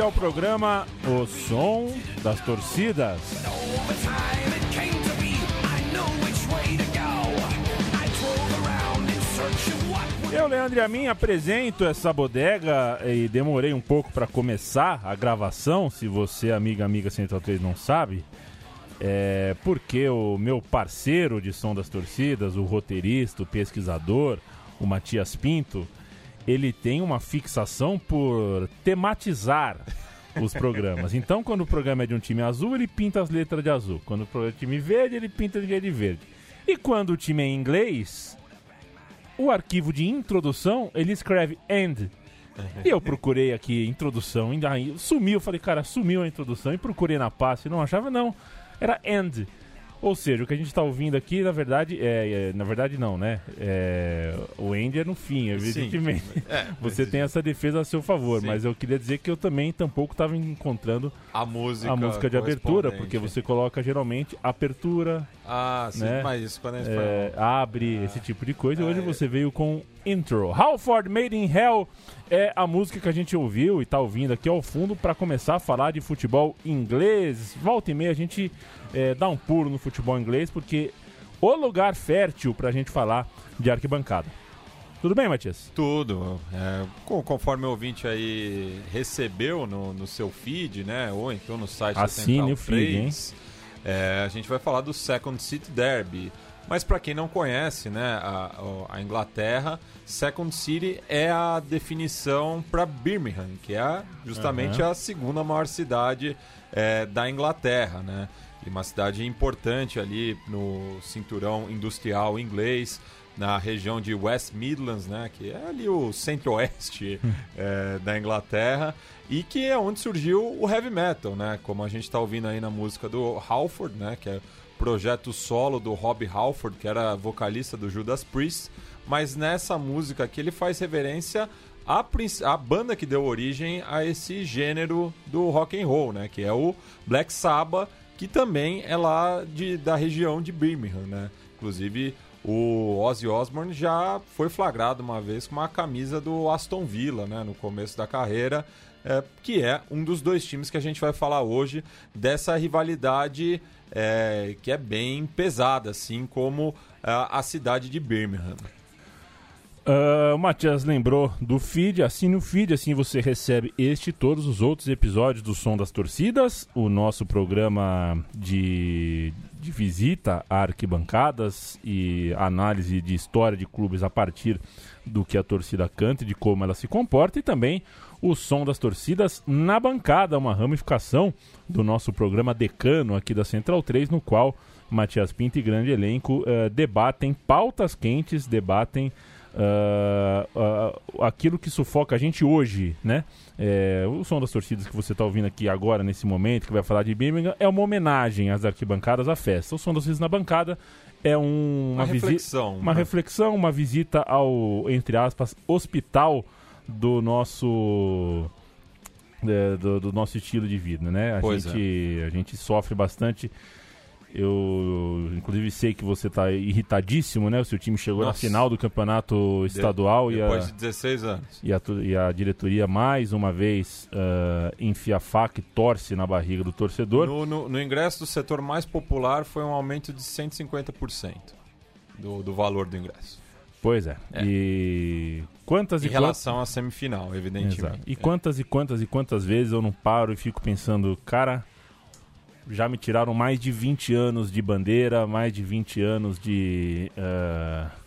Este é o programa O Som das Torcidas. Eu, Leandro e a mim, apresento essa bodega e demorei um pouco para começar a gravação, se você, amiga, amiga Central 3, não sabe. É porque o meu parceiro de som das torcidas, o roteirista, o pesquisador, o Matias Pinto, ele tem uma fixação por tematizar os programas. Então, quando o programa é de um time azul, ele pinta as letras de azul. Quando o programa é time verde, ele pinta de verde. E quando o time é em inglês, o arquivo de introdução, ele escreve end. E eu procurei aqui introdução, ainda sumiu, falei, cara, sumiu a introdução e procurei na pasta e não achava não. Era end. Ou seja, o que a gente está ouvindo aqui, na verdade, é, é, na verdade não, né? É, o end é no fim, evidentemente. É, Você tem essa defesa a seu favor, sim. mas eu queria dizer que eu também tampouco estava encontrando a música, a música de abertura, porque você coloca geralmente apertura. Ah, sim, né? mas isso quando é, é abre, ah. esse tipo de coisa. E hoje é. você veio com intro. Halford Made in Hell é a música que a gente ouviu e está ouvindo aqui ao fundo para começar a falar de futebol inglês. Volta e meia a gente é, dar um pulo no futebol inglês, porque o lugar fértil para a gente falar de arquibancada. Tudo bem, Matias? Tudo. É, conforme o ouvinte aí recebeu no, no seu feed, né? Ou então no site Assine da o feed, 3, é, a gente vai falar do Second City Derby. Mas para quem não conhece né, a, a, Inglaterra, Second City é a definição para Birmingham, que é justamente uhum. a segunda maior cidade é, da Inglaterra. Né? e uma cidade importante ali no cinturão industrial inglês, na região de West Midlands, né, que é ali o centro-oeste é, da Inglaterra, e que é onde surgiu o heavy metal, né, como a gente está ouvindo aí na música do Halford, né, que é projeto solo do Rob Halford, que era vocalista do Judas Priest, mas nessa música aqui ele faz reverência à, à banda que deu origem a esse gênero do rock and roll, né, que é o Black Sabbath, que também é lá de, da região de Birmingham, né? Inclusive, o Ozzy Osbourne já foi flagrado uma vez com uma camisa do Aston Villa, né? No começo da carreira, é, que é um dos dois times que a gente vai falar hoje dessa rivalidade é, que é bem pesada, assim como a, a cidade de Birmingham. Uh, o Matias lembrou do feed, assine o feed, assim você recebe este e todos os outros episódios do Som das Torcidas, o nosso programa de, de visita a arquibancadas e análise de história de clubes a partir do que a torcida canta e de como ela se comporta, e também o Som das Torcidas na bancada, uma ramificação do nosso programa decano aqui da Central 3, no qual Matias Pinto e grande elenco uh, debatem pautas quentes, debatem uh, uh, aquilo que sufoca a gente hoje, né? É, o som das torcidas que você está ouvindo aqui agora, nesse momento, que vai falar de Birmingham, é uma homenagem às arquibancadas à festa. O som das torcidas na bancada é um, uma, uma reflexão. Uma né? reflexão, uma visita ao, entre aspas, hospital do nosso. É, do, do, nosso estilo de vida, né? A, gente, é. a gente sofre bastante eu, inclusive, sei que você está irritadíssimo, né? O seu time chegou Nossa. na final do campeonato estadual de, depois e a, de 16 anos. E a, e a diretoria, mais uma vez, uh, enfia a faca e torce na barriga do torcedor. No, no, no, ingresso do setor mais popular foi um aumento de 150% do, do valor do ingresso. Pois é. é. E quantas em e relação à semifinal, evidentemente. Exato. E é. quantas e quantas e quantas vezes eu não paro e fico pensando, cara já me tiraram mais de 20 anos de bandeira, mais de 20 anos de. Uh,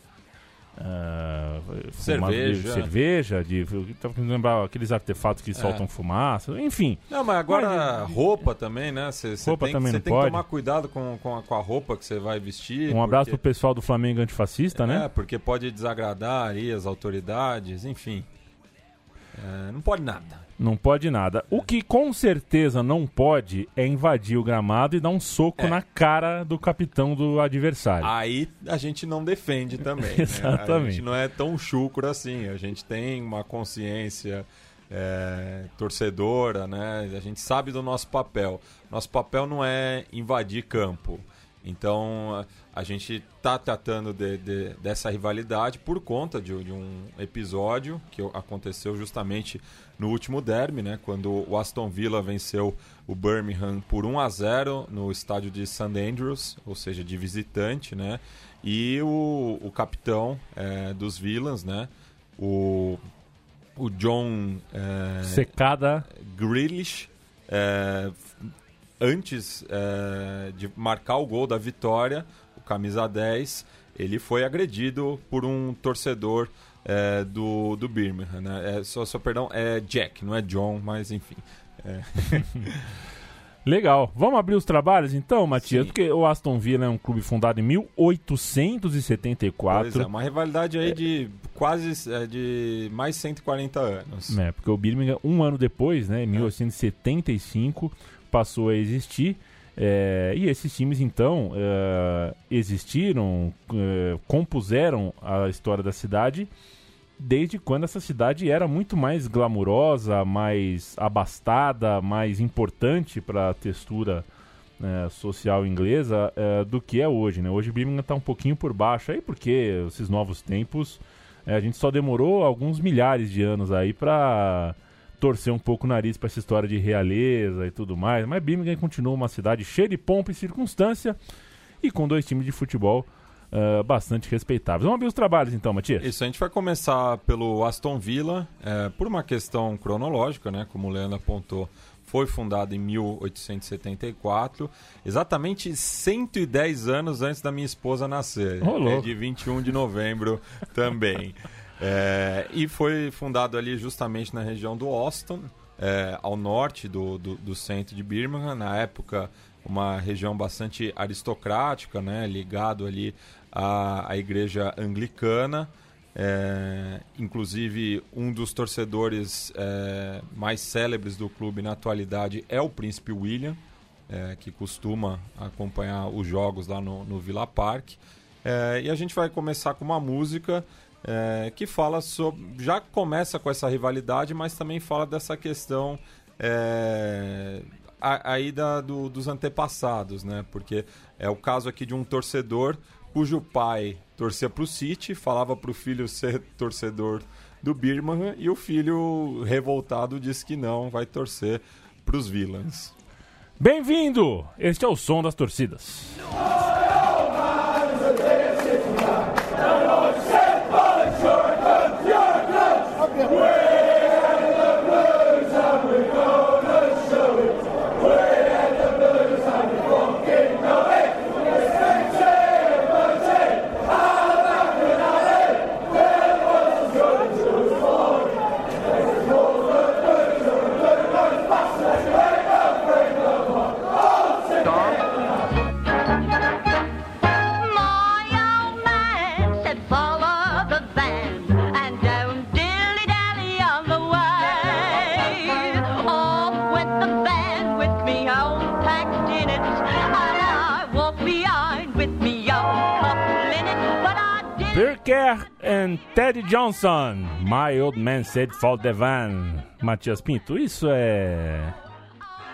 uh, cerveja. De cerveja, de. Tava querendo lembrar aqueles artefatos que é. soltam fumaça, enfim. Não, mas agora mas, roupa também, né? Cê, cê roupa tem, também não tem pode. que tomar cuidado com, com, a, com a roupa que você vai vestir. Um porque... abraço pro pessoal do Flamengo antifascista, é, né? É, porque pode desagradar aí as autoridades, enfim. É, não pode nada. Não pode nada. O que com certeza não pode é invadir o gramado e dar um soco é. na cara do capitão do adversário. Aí a gente não defende também. Exatamente. Né? A gente não é tão chucro assim. A gente tem uma consciência é, torcedora, né? A gente sabe do nosso papel. Nosso papel não é invadir campo. Então a gente está tratando de, de, dessa rivalidade por conta de, de, um episódio que aconteceu justamente no último derby, né, quando o Aston Villa venceu o Birmingham por 1 a 0 no estádio de St Andrews, ou seja, de visitante, né, e o, o capitão é, dos Villans, né, o, o John é, Secada. Grealish, é, antes é, de marcar o gol da vitória, o camisa 10, ele foi agredido por um torcedor é, do, do Birmingham. Né? É, só, só, perdão, é Jack, não é John, mas enfim. É. Legal. Vamos abrir os trabalhos então, Matias? Sim. Porque o Aston Villa é um clube fundado em 1874. Pois é, uma rivalidade aí é. de quase é, de mais 140 anos. É, porque o Birmingham, um ano depois, né, em 1875, passou a existir. É, e esses times então é, existiram, é, compuseram a história da cidade desde quando essa cidade era muito mais glamurosa, mais abastada, mais importante para a textura né, social inglesa é, do que é hoje. Né? Hoje Birmingham está um pouquinho por baixo, aí porque esses novos tempos é, a gente só demorou alguns milhares de anos aí para torcer um pouco o nariz para essa história de realeza e tudo mais, mas Birmingham continua uma cidade cheia de pompa e circunstância e com dois times de futebol uh, bastante respeitáveis. Vamos abrir os trabalhos então, Matias? Isso, a gente vai começar pelo Aston Villa, é, por uma questão cronológica, né, como o Leandro apontou, foi fundado em 1874, exatamente 110 anos antes da minha esposa nascer. Oh, é de 21 de novembro também. É, e foi fundado ali justamente na região do Austin, é, ao norte do, do, do, centro de Birmingham. Na época, uma região bastante aristocrática, né, ligado ali à, à igreja anglicana. É, inclusive, um dos torcedores é, mais célebres do clube na atualidade é o Príncipe William, é, que costuma acompanhar os jogos lá no, no Villa Park. É, e a gente vai começar com uma música é, que fala sobre. Já começa com essa rivalidade, mas também fala dessa questão é, aí da, do, dos antepassados, né? Porque é o caso aqui de um torcedor cujo pai torcia para o City, falava para o filho ser torcedor do Birmingham e o filho revoltado disse que não, vai torcer para os Villains. Bem-vindo! Este é o som das torcidas. Teddy Johnson. My Old Man Said Fall the Van. Matias Pinto, isso é.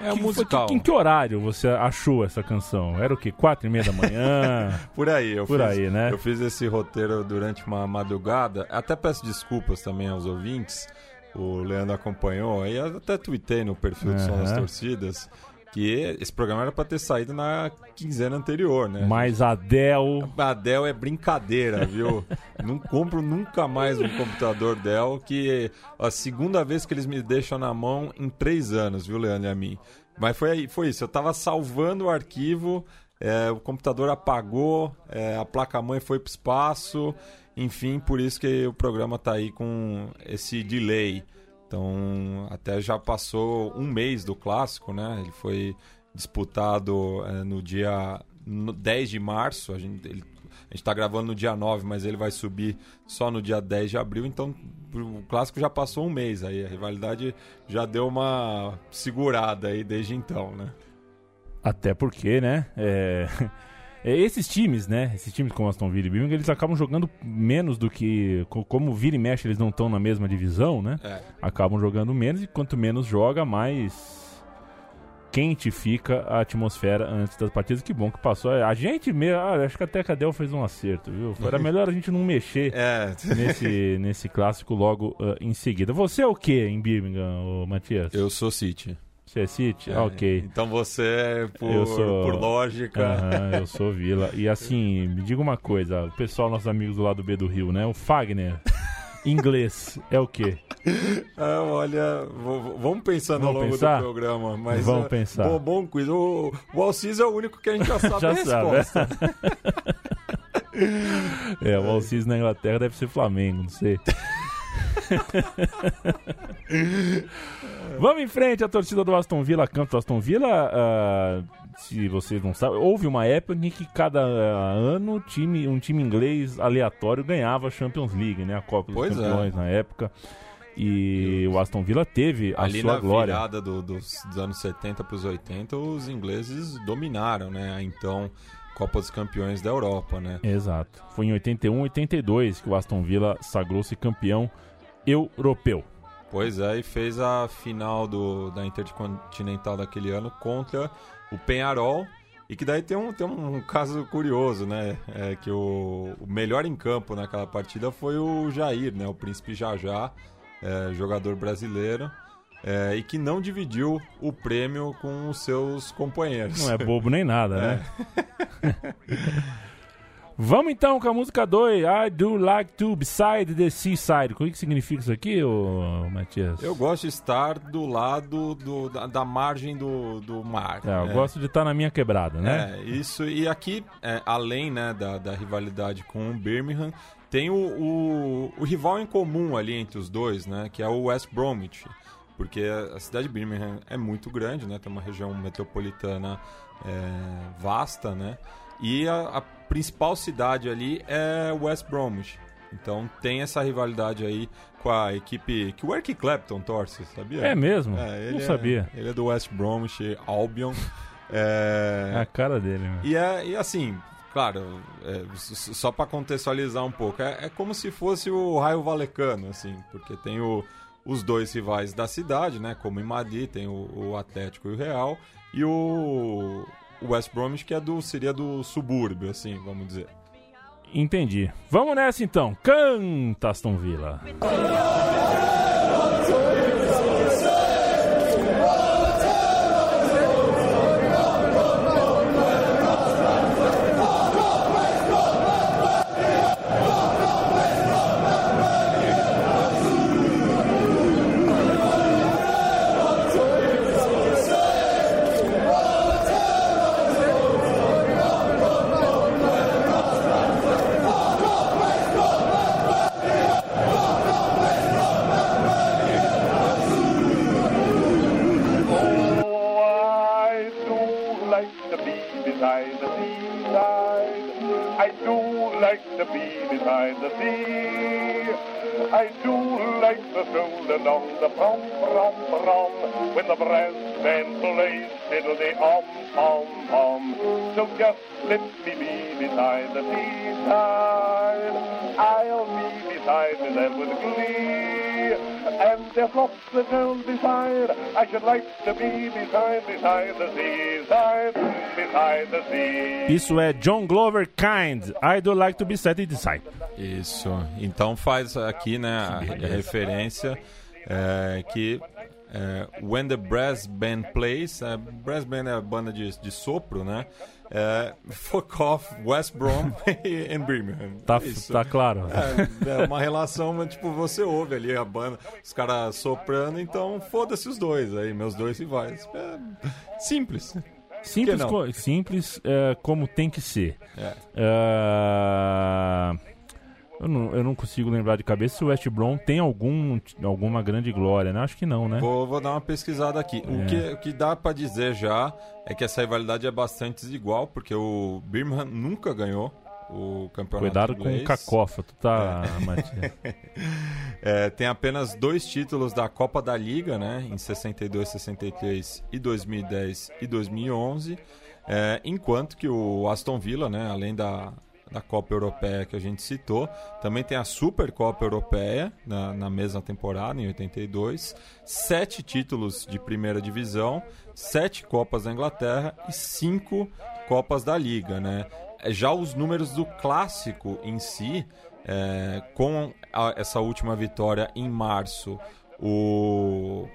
É que, musical. Que, em que horário você achou essa canção? Era o quê? Quatro e meia da manhã? Por aí, eu Por fiz, aí, né? Eu fiz esse roteiro durante uma madrugada. Até peço desculpas também aos ouvintes. O Leandro acompanhou. Aí até tuitei no perfil do Som das Torcidas que esse programa era para ter saído na quinzena anterior, né? Mas a Dell. A Dell é brincadeira, viu? Não compro nunca mais um computador Dell, que é a segunda vez que eles me deixam na mão em três anos, viu, Leandro e a mim. Mas foi, foi isso, eu tava salvando o arquivo, é, o computador apagou, é, a placa-mãe foi pro espaço, enfim, por isso que o programa tá aí com esse delay. Então, até já passou um mês do clássico, né? Ele foi disputado é, no dia no 10 de março. A gente está gravando no dia 9, mas ele vai subir só no dia 10 de abril. Então, o clássico já passou um mês aí. A rivalidade já deu uma segurada aí desde então, né? Até porque, né? É... É, esses times, né? Esses times como Aston Villa e Birmingham, eles acabam jogando menos do que. Como vira e mexe, eles não estão na mesma divisão, né? É. Acabam jogando menos e quanto menos joga, mais. quente fica a atmosfera antes das partidas. Que bom que passou. A gente mesmo, ah, acho que até a Cadel fez um acerto, viu? Era melhor a gente não mexer É, nesse, nesse clássico logo ah, em seguida. Você é o que em Birmingham, Matias? eu sou City. Você é City? É, Ah, ok. Então você, por, Eu sou- por lógica. Aham, eu sou Vila. E assim, me diga uma coisa, o pessoal, nossos amigos do lado B do Rio, né? O Fagner, inglês, é o quê? Ah, olha, vamos pensando Vamos ao longo pensar? do programa. Mas, Vamos ah, pensar. Bom, bom quiz. O, o Alciso é o único que a gente já sabe Já a sabe, resposta. É, o Alcides na Inglaterra deve ser Flamengo, não sei. Vamos em frente, a torcida do Aston Villa, campo do Aston Villa. ah, se vocês não sabem, houve uma época em que cada ah, ano time, um time inglês aleatório ganhava a Champions League, né? A Copa dos Pois é. Campeões na época. E o Aston Villa teve a Ali sua na glória. virada do- dos, dos anos 70 para os 80, os ingleses dominaram, né? A Então, Copa dos Campeões da Europa, né? Exato. Foi em 81, 82 que o Aston Villa sagrou-se campeão europeu. Pois é, e fez a final do, da Intercontinental daquele ano contra o Penharol. E que daí tem um, tem um caso curioso, né? É que o, o melhor em campo naquela partida foi o Jair, né? O príncipe Jajá, é, jogador brasileiro. é, e que não dividiu o prêmio com os seus companheiros. Não é bobo nem nada, É. né? Vamos então com a música 2, I Do Like to Beside the Seaside. O que significa isso aqui, ô Matias? Eu gosto de estar do lado do- da, da margem do, do mar. É, eu né? gosto de estar na minha quebrada, né? É, isso. E aqui, é, além né, da, da rivalidade com o Birmingham, tem o, o, o rival em comum ali entre os dois, né? Que é o West Bromwich. Porque a cidade de Birmingham é muito grande, né? Tem uma região metropolitana é, vasta, né? E a, a principal cidade ali é West Bromwich. Então tem essa rivalidade aí com a equipe que o Eric Clapton torce, sabia? É mesmo? É, não é- sabia. Ele é do West Bromwich Albion. É, É a cara dele, meu. e, é, e assim, claro, é, só para contextualizar um pouco, é, é como se fosse o Raio Valecano, assim, porque tem o- os dois rivais da cidade, né? Como em Madrid, tem o, o Atlético e o Real, e o West Bromwich, que é do, seria do subúrbio, assim, vamos dizer. Entendi. Vamos nessa então. Canta Aston Villa. Isso é John Glover Kind. I do like to be set inside. Isso. Então faz aqui, né, a, a referência é, que é, When the Brass Band Plays, é, Brass Band é a banda de, de sopro, né? É, fuck off West Brom and Birmingham. Tá, Isso. tá claro. É, é uma relação, mas, tipo, você ouve ali a banda, os caras soprando, então foda-se os dois aí, meus dois rivais. É simples. Simples, co- simples é, como tem que ser. É. Ah, eu, não, eu não consigo lembrar de cabeça se o West Brom tem algum, alguma grande glória, né? Acho que não, né? Vou, vou dar uma pesquisada aqui. É. O, que, o que dá pra dizer já é que essa rivalidade é bastante desigual, porque o Birmingham nunca ganhou o campeonato Cuidado com inglês. o cacófato, tá, Matias? É, tem apenas dois títulos da Copa da Liga, né? Em 62, 63 e 2010 e 2011. É, enquanto que o Aston Villa, né? Além da, da Copa Europeia que a gente citou. Também tem a Supercopa Europeia na, na mesma temporada, em 82. Sete títulos de primeira divisão, sete Copas da Inglaterra e cinco Copas da Liga, né? Já os números do clássico em si, é, com a, essa última vitória em março, o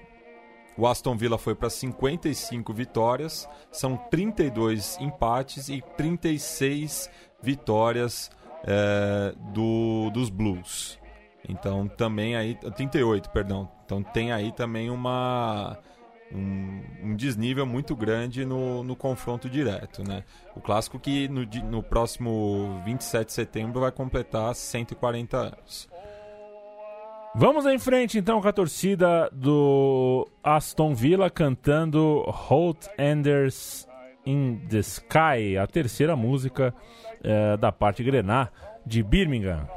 o Aston Villa foi para 55 vitórias, são 32 empates e 36 vitórias é, do, dos Blues. Então também aí 38, perdão. Então tem aí também uma um, um desnível muito grande no, no confronto direto, né? O clássico que no, no próximo 27 de setembro vai completar 140 anos. Vamos em frente então com a torcida do Aston Villa cantando Holt Enders in the Sky, a terceira música eh, da parte grená de Birmingham.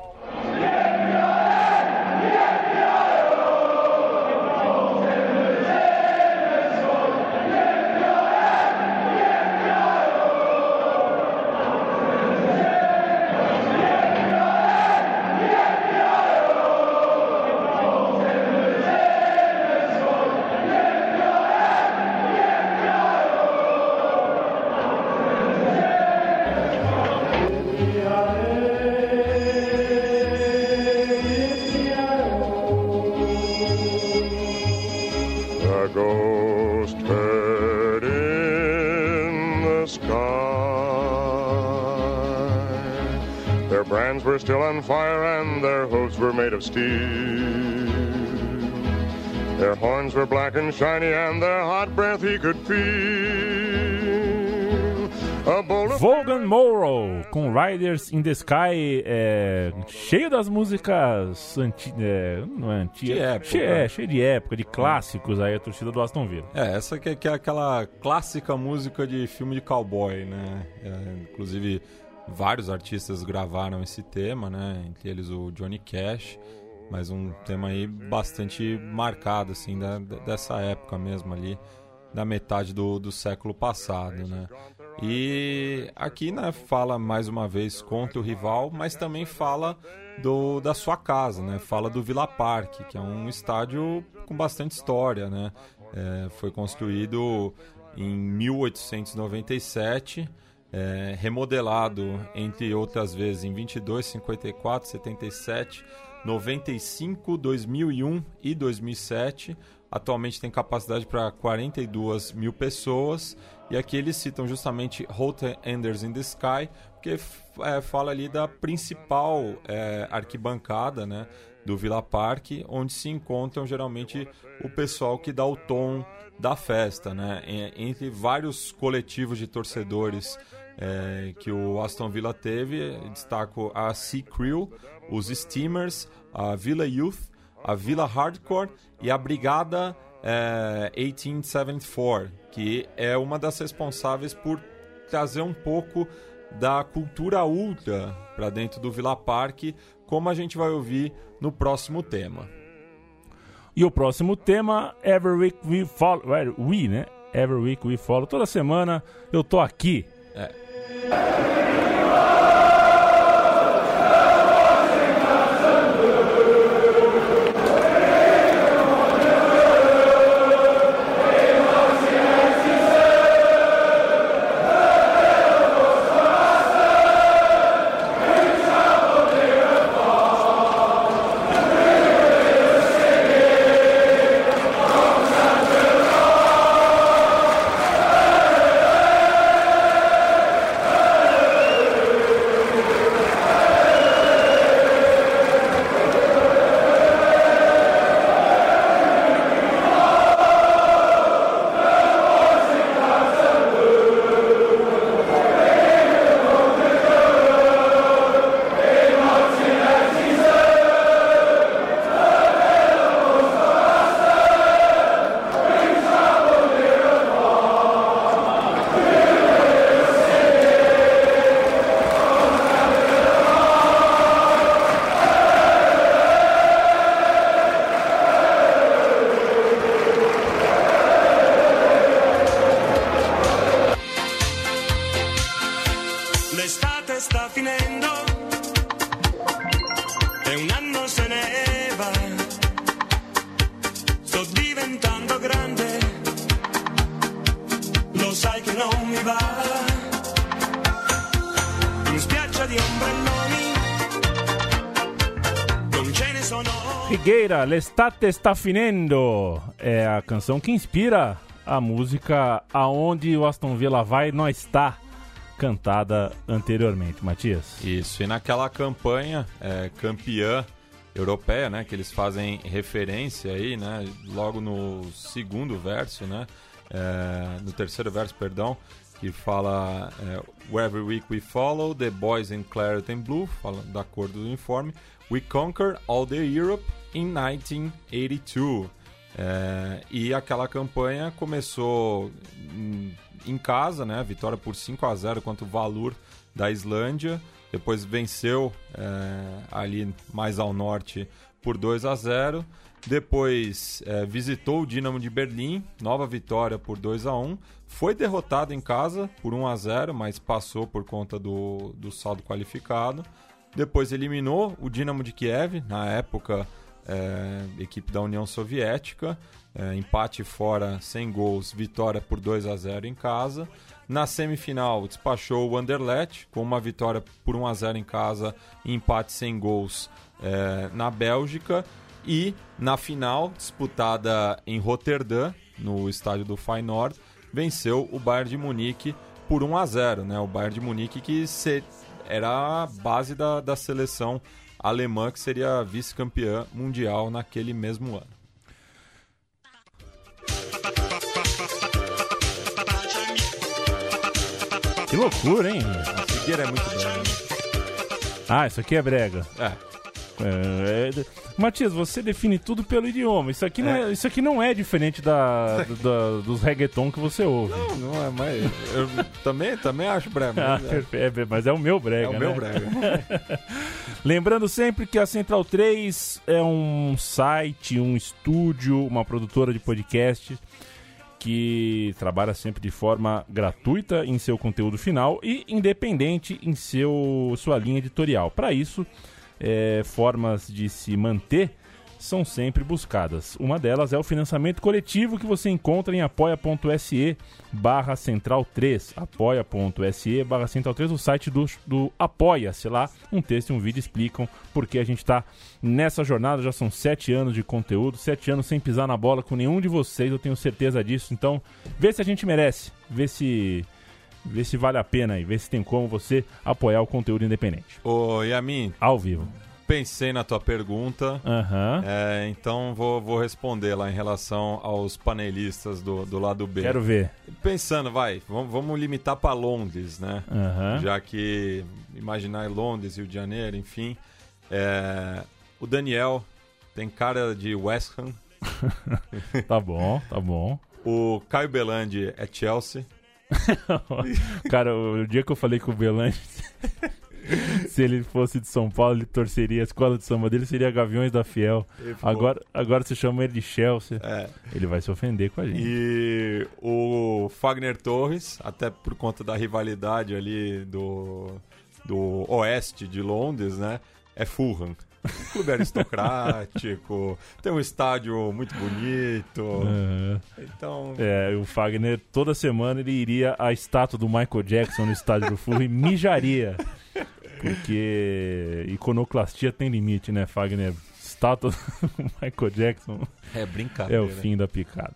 A ghost heard in the sky. Their brands were still on fire and their hooves were made of steel. Their horns were black and shiny and their hot breath he could feel. Vaughan Morrow com Riders in the Sky, é, cheio das músicas anti, é, não é antigas, De época. cheio, é, cheio de época, de clássicos aí a torcida do Aston Villa. É, essa que é, que é aquela clássica música de filme de cowboy, né? É, inclusive, vários artistas gravaram esse tema, né? Entre eles o Johnny Cash, mas um tema aí bastante marcado, assim, da- dessa época mesmo ali, da metade do, do século passado, né? E aqui, né, fala mais uma vez contra o rival, mas também fala do, da sua casa, né? Fala do Villa Park, que é um estádio com bastante história, né? É, foi construído em 1897, é, remodelado entre outras vezes em 22, 54, 77, 95, 2001 e 2007. Atualmente tem capacidade para 42 mil pessoas. E aqui eles citam justamente Hotel Enders in the Sky, porque é, fala ali da principal é, arquibancada né, do Villa Park, onde se encontram geralmente o pessoal que dá o tom da festa. Né, entre vários coletivos de torcedores é, que o Aston Villa teve, destaco a Sea Crew, os Steamers, a Villa Youth, a Villa Hardcore e a Brigada é, 1874, que é uma das responsáveis por trazer um pouco da cultura ultra para dentro do Villa Park, como a gente vai ouvir no próximo tema. E o próximo tema, Every Week We Follow, é, we, né? Every Week We Follow. Toda semana eu tô aqui. mi Figueira, l'estate está finendo. É a canção que inspira a música Aonde o Aston Villa vai, nós está, cantada anteriormente. Matias? Isso, e naquela campanha é, campeã europeia, né, que eles fazem referência aí, né, logo no segundo verso, né, é, no terceiro verso, perdão, que fala é, Every week we follow the boys in claret and blue, fala da cor do uniforme, we conquer all the Europe in 1982. É, e aquela campanha começou em, em casa, né? Vitória por 5 a 0 contra o Valur da Islândia. Depois venceu é, ali mais ao norte por 2 a 0. Depois é, visitou o Dinamo de Berlim, nova vitória por 2 a 1. Foi derrotado em casa por 1 a 0, mas passou por conta do, do saldo qualificado. Depois eliminou o Dinamo de Kiev, na época é, equipe da União Soviética. É, empate fora, sem gols, vitória por 2 a 0 em casa. Na semifinal, despachou o Anderlecht com uma vitória por 1 a 0 em casa e empate sem gols é, na Bélgica. E na final, disputada em Roterdã, no estádio do Feyenoord, venceu o Bayern de Munique por 1 a 0 né? O Bayern de Munique que se, era a base da, da seleção alemã que seria vice-campeã mundial naquele mesmo ano. Que loucura, hein? A Figueira é muito brega. Né? Ah, isso aqui é brega. É. É, é... Matias, você define tudo pelo idioma. Isso aqui não é, isso aqui não é diferente da, da- dos reggaeton que você ouve. Não, não é, mas eu também, também acho brega. Ah, mas é, é, mas é o meu brega, é o né? meu brega. Lembrando sempre que a Central 3 é um site, um estúdio, uma produtora de podcast que trabalha sempre de forma gratuita em seu conteúdo final e independente em seu sua linha editorial. Para isso, é, formas de se manter são sempre buscadas. Uma delas é o financiamento coletivo que você encontra em apoia.se barra central 3. apoia.se barra central 3, o site do, do Apoia-se lá. Um texto e um vídeo explicam porque a gente está nessa jornada. Já são sete anos de conteúdo, sete anos sem pisar na bola com nenhum de vocês, eu tenho certeza disso. Então, vê se a gente merece, vê se... Vê se vale a pena aí, vê se tem como você apoiar o conteúdo independente. Ô, Yamin, Ao vivo. pensei na tua pergunta. Aham. é, então vou, vou responder lá em relação aos panelistas do, do lado B. Quero ver. Pensando, vai, vamos, vamos limitar para Londres, né? Aham. Já que imaginar Londres, Rio de Janeiro, enfim. É, o Daniel tem cara de West Ham. Tá bom, tá bom. O Caio Belandi é Chelsea. Cara, o dia que eu falei com o Belante, se ele fosse de São Paulo, ele torceria. A escola de samba dele seria Gaviões da Fiel. Agora, agora você chama ele de Chelsea. É. Ele vai se ofender com a gente. E o Fagner Torres, até por conta da rivalidade ali do, do oeste de Londres, né? É Fulham. Clube aristocrático, tem um estádio muito bonito. Aham. Então, É, o Fagner, toda semana ele iria à estátua do Michael Jackson no estádio do Fulham e mijaria. Porque iconoclastia tem limite, né, Fagner? Estátua do Michael Jackson é brincadeira. é o fim da picada.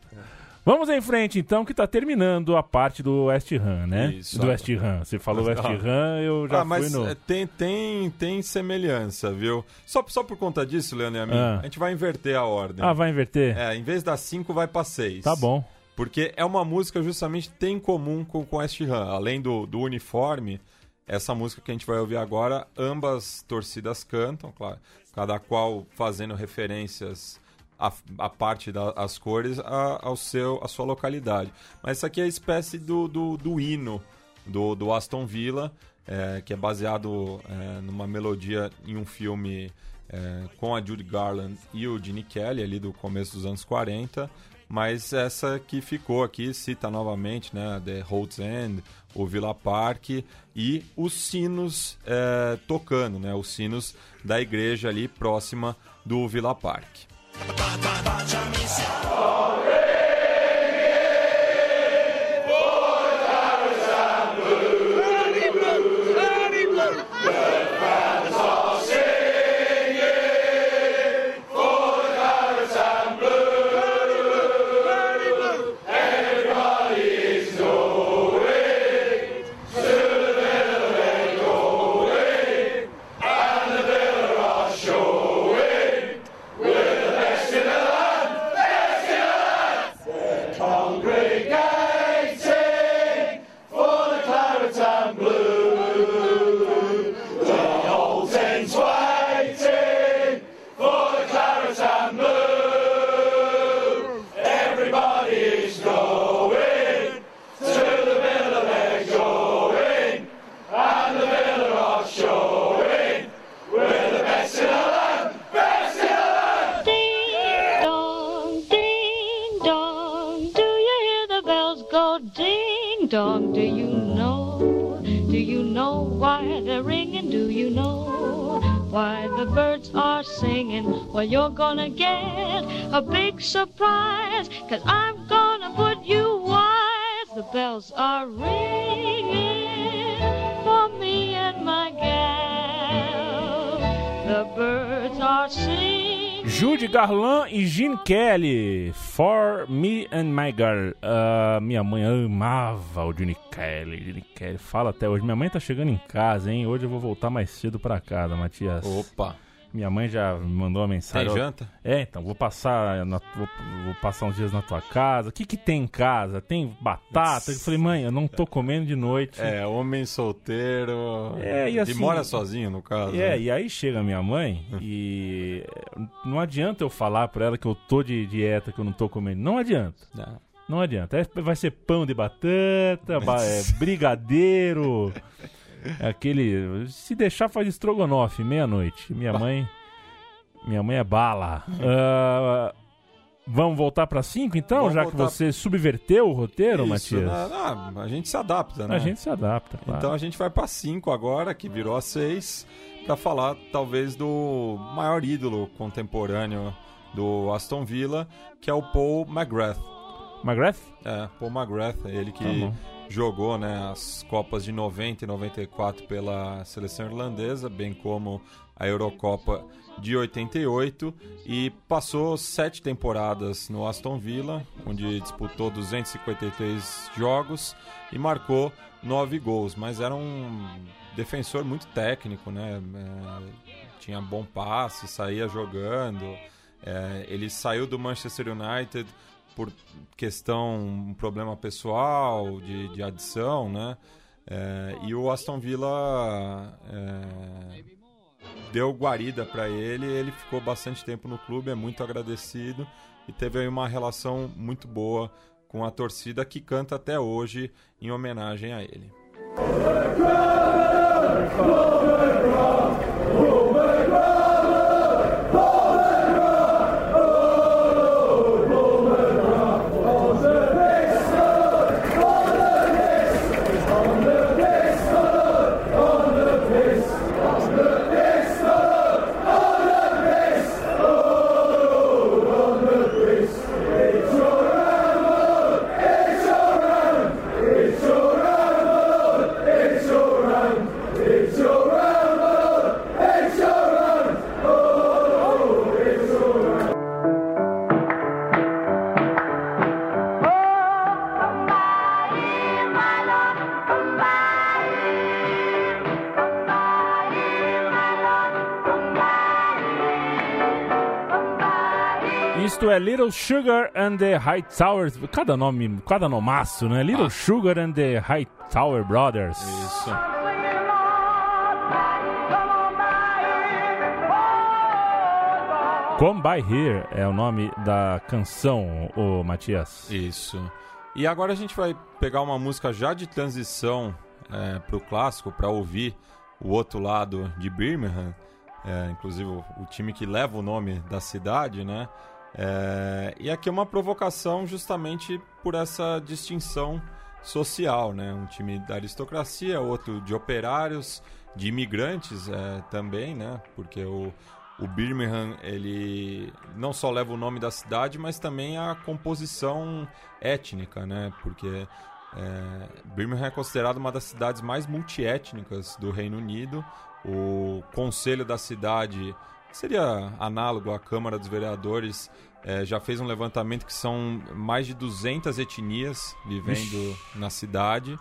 Vamos em frente, então, que tá terminando a parte do West Ham, né? Isso, do. West Ham. Você falou Ah. West Ham, eu já ah, mas fui no... é, tem, tem, tem semelhança, viu? Só, só por conta disso, Leandro e a mim, Ah. a gente vai inverter a ordem. Ah, vai inverter? É, em vez das 5, vai pra 6. Tá bom. Porque é uma música justamente tem em comum com com West Ham. Além do, do uniforme, essa música que a gente vai ouvir agora, ambas torcidas cantam, claro. Cada qual fazendo referências a, a parte das cores a, ao seu, a sua localidade. Mas isso aqui é a espécie do, do, do hino do, do Aston Villa, é, que é baseado é, numa melodia em um filme é, com a Judy Garland e o Gene Kelly, ali do começo dos anos 40. Mas essa que ficou aqui cita novamente, né? The Holt's End, o Villa Park e os sinos é, tocando, né? Os sinos da igreja ali próxima do Villa Park. Dong, do gonna get a big surprise, cause I'm gonna put you wise. The bells are ringing for me and my gal. The birds are singing. Judy Garland e Gene Kelly, For Me and My Girl. Ah, minha mãe amava o Gene Kelly. Gene Kelly fala até hoje. Minha mãe tá chegando em casa, hein? Hoje eu vou voltar mais cedo pra casa, Matias. Opa, Minha mãe já me mandou uma tem mensagem. ó, janta? É, então, vou passar, na- vou, vou passar uns dias na tua casa. O que que tem em casa? Tem batata? Eu falei, mãe, eu não tô comendo de noite. É, homem solteiro. É, e assim- mora sozinho, no caso. É, né? e aí chega a minha mãe e não adianta eu falar pra ela que eu tô de dieta, que eu não tô comendo. Não adianta. É. Não adianta. É- vai ser pão de batata, ba- é, brigadeiro, é aquele... Se deixar faz estrogonofe, meia-noite. Minha mãe... Minha mãe é bala. Ah, vamos voltar pra 5 então, Vamos já que você subverteu o roteiro, Isso, Matias? né? Ah, a gente se adapta, né? A gente se adapta, claro. Então a gente vai pra 5 agora, que virou a 6, pra falar talvez do maior ídolo contemporâneo do Aston Villa, que é o Paul McGrath. McGrath? É, Paul McGrath, ele que Tá. Jogou né, as Copas de 90 e 94 pela seleção irlandesa, bem como a Eurocopa de 88 e passou sete temporadas no Aston Villa, onde disputou 253 jogos e marcou nove gols, mas era um defensor muito técnico, né? É, tinha bom passe, saía jogando. É, ele saiu do Manchester United por questão, um problema pessoal, de, de adição, né? É, e o Aston Villa é, deu guarida para ele, ele ficou bastante tempo no clube, é muito agradecido e teve aí uma relação muito boa com a torcida que canta até hoje em homenagem a ele. Sugar and the High Towers. Cada nome, cada nomaço, né? Little Sugar and the High Tower Brothers. Isso. Come By Here é o nome da canção, ô Matias. Isso. E agora a gente vai pegar uma música já de transição é, pro clássico para ouvir o outro lado de Birmingham, é, inclusive o, o time que leva o nome da cidade, né? É, e aqui é uma provocação justamente por essa distinção social, né? Um time da aristocracia, outro de operários, de imigrantes é, também, né? Porque o, o Birmingham ele não só leva o nome da cidade, mas também a composição étnica, né? Porque é, Birmingham é considerada uma das cidades mais multiétnicas do Reino Unido. O conselho da cidade seria análogo à Câmara dos Vereadores. é, já fez um levantamento que são mais de 200 etnias vivendo na cidade.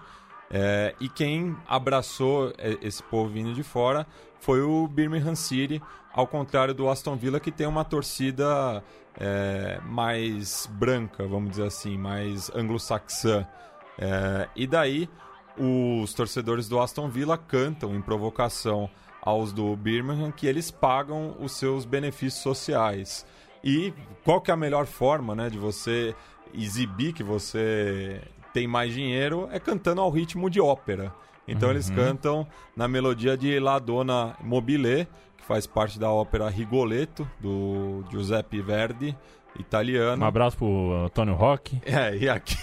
É, e quem abraçou é, esse povo vindo de fora foi o Birmingham City, ao contrário do Aston Villa, que tem uma torcida é, mais branca, vamos dizer assim, mais anglo-saxã. É, e daí os torcedores do Aston Villa cantam em provocação aos do Birmingham que eles pagam os seus benefícios sociais. E qual que é a melhor forma né, de você exibir que você tem mais dinheiro é cantando ao ritmo de ópera. Então eles cantam na melodia de La Donna Mobile, que faz parte da ópera Rigoletto, do Giuseppe Verdi, italiano. Um abraço pro Antônio Roque. É, e aqui,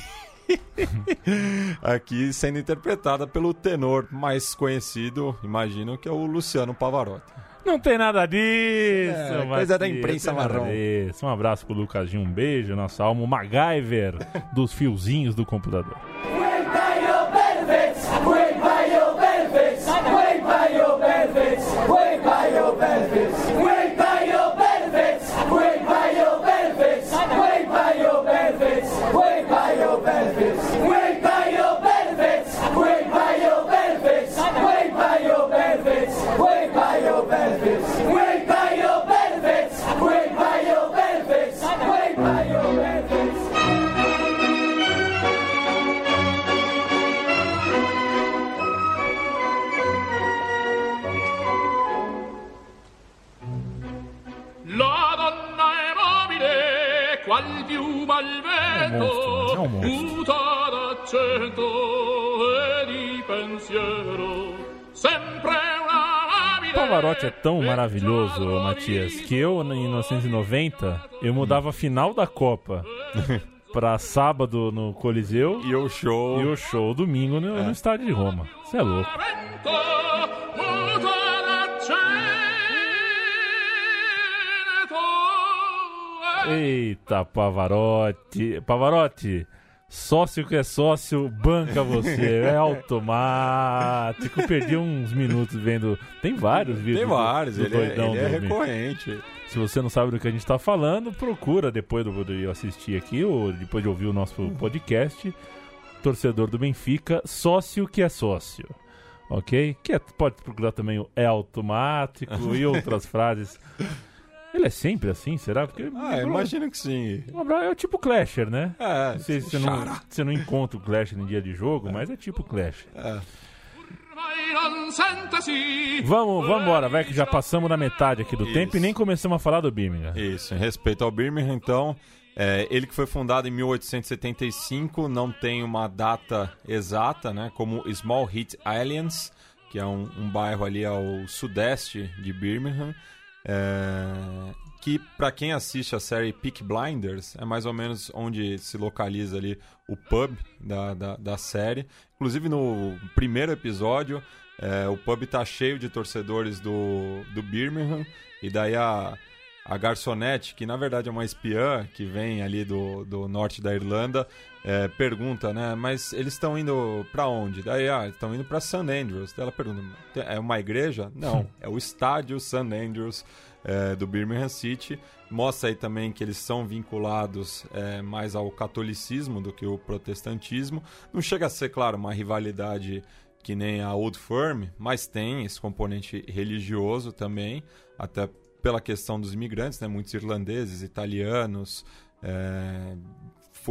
aqui sendo interpretada pelo tenor mais conhecido, imagino, que é o Luciano Pavarotti. Não tem nada disso. É, coisa da imprensa marrom. disso. Um abraço pro Lucasinho, um beijo, nosso alma, o MacGyver dos fiozinhos do computador. Pensiero, sempre una labile. Pavarotti é tão maravilhoso, Matias, que eu, em 1990, eu mudava a final da Copa pra sábado no Coliseu E o show. e o show domingo no, no estádio de Roma. Você é louco. Eita, Pavarotti. Pavarotti, sócio que é sócio, banca você. É automático. Perdi uns minutos vendo. Tem vários vídeos. Tem do- vários, do ele, é, ele é do- recorrente. Se você não sabe do que a gente tá falando, procura depois do, de assistir aqui, ou depois de ouvir o nosso podcast. Torcedor do Benfica, sócio que é sócio. Ok? Que é- pode procurar também o é automático e outras frases. Ele é sempre assim, será? Porque Ah, imagino que sim. é o tipo Clasher, né? É, Não sei se você não, você não encontra o Clasher em dia de jogo, mas é tipo Clasher. sentesi. Vamos, vamos embora, vai que já passamos da metade aqui do Isso. tempo e nem começamos a falar do Birmingham. Isso, em respeito ao Birmingham, então, é, ele que foi fundado em 1875, não tem uma data exata, né? Como Small Heat Islands, que é um, um bairro ali ao sudeste de Birmingham, é, que para quem assiste a série Peak Blinders é mais ou menos onde se localiza ali o pub da, da, da série. Inclusive no primeiro episódio, é, o pub tá cheio de torcedores do, do Birmingham e daí a, a garçonete, que na verdade é uma espiã que vem ali do, do norte da Irlanda, é, pergunta, né? Mas eles estão indo pra onde? Daí, ah, estão indo pra St. Andrews. Daí ela pergunta, é uma igreja? Não, é o estádio St. Andrews é, do Birmingham City. Mostra aí também que eles são vinculados é, mais ao catolicismo do que o protestantismo. Não chega a ser, claro, uma rivalidade que nem a Old Firm, mas tem esse componente religioso também, até pela questão dos imigrantes, né? Muitos irlandeses, italianos é,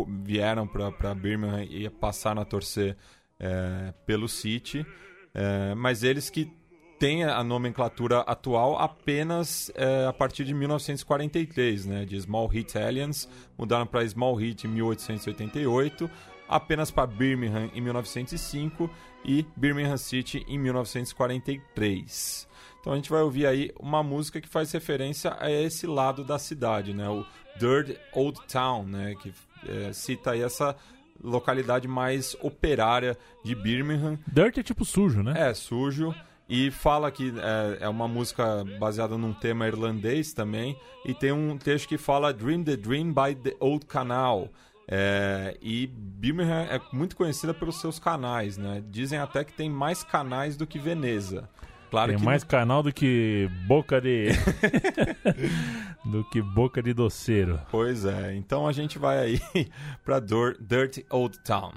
vieram para Birmingham e passaram a torcer é, pelo City, é, mas eles que têm a nomenclatura atual apenas é, a partir de 1943, né? De Small Heat Aliens, mudaram para Small Heat em 1888, apenas para Birmingham em 1905 e Birmingham City em 1943. Então a gente vai ouvir aí uma música que faz referência a esse lado da cidade, né? O Dirt Old Town, né? Que é, cita aí essa localidade mais operária de Birmingham. Dirt é tipo sujo, né? É sujo e fala que é, é uma música baseada num tema irlandês também e tem um texto que fala Dream the Dream by the Old Canal. É, e Birmingham é muito conhecida pelos seus canais, né? Dizem até que tem mais canais do que Veneza. Claro Tem que mais canal do que boca de. do que boca de doceiro. Pois é, então a gente vai aí pra Dur- Dirty Old Town.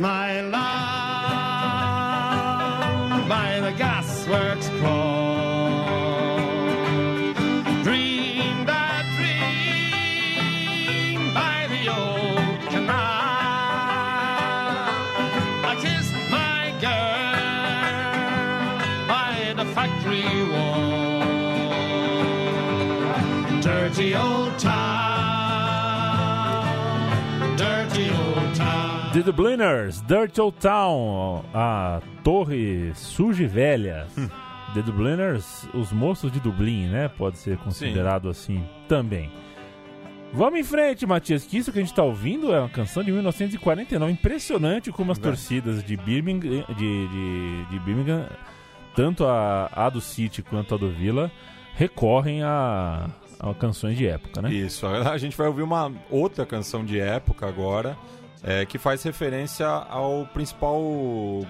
My love The Dubliners, Dirty Old Town, a torre suja e velha. The Dubliners, os moços de Dublin, né? Pode ser considerado assim também. Vamos em frente, Matias, que isso que a gente tá ouvindo é uma canção de 1949. Impressionante como as torcidas de Birmingham, de, de, de Birmingham tanto a, a do City quanto a do Villa, recorrem a, a canções de época, né? Isso, a gente vai ouvir uma outra canção de época agora, é, que faz referência ao principal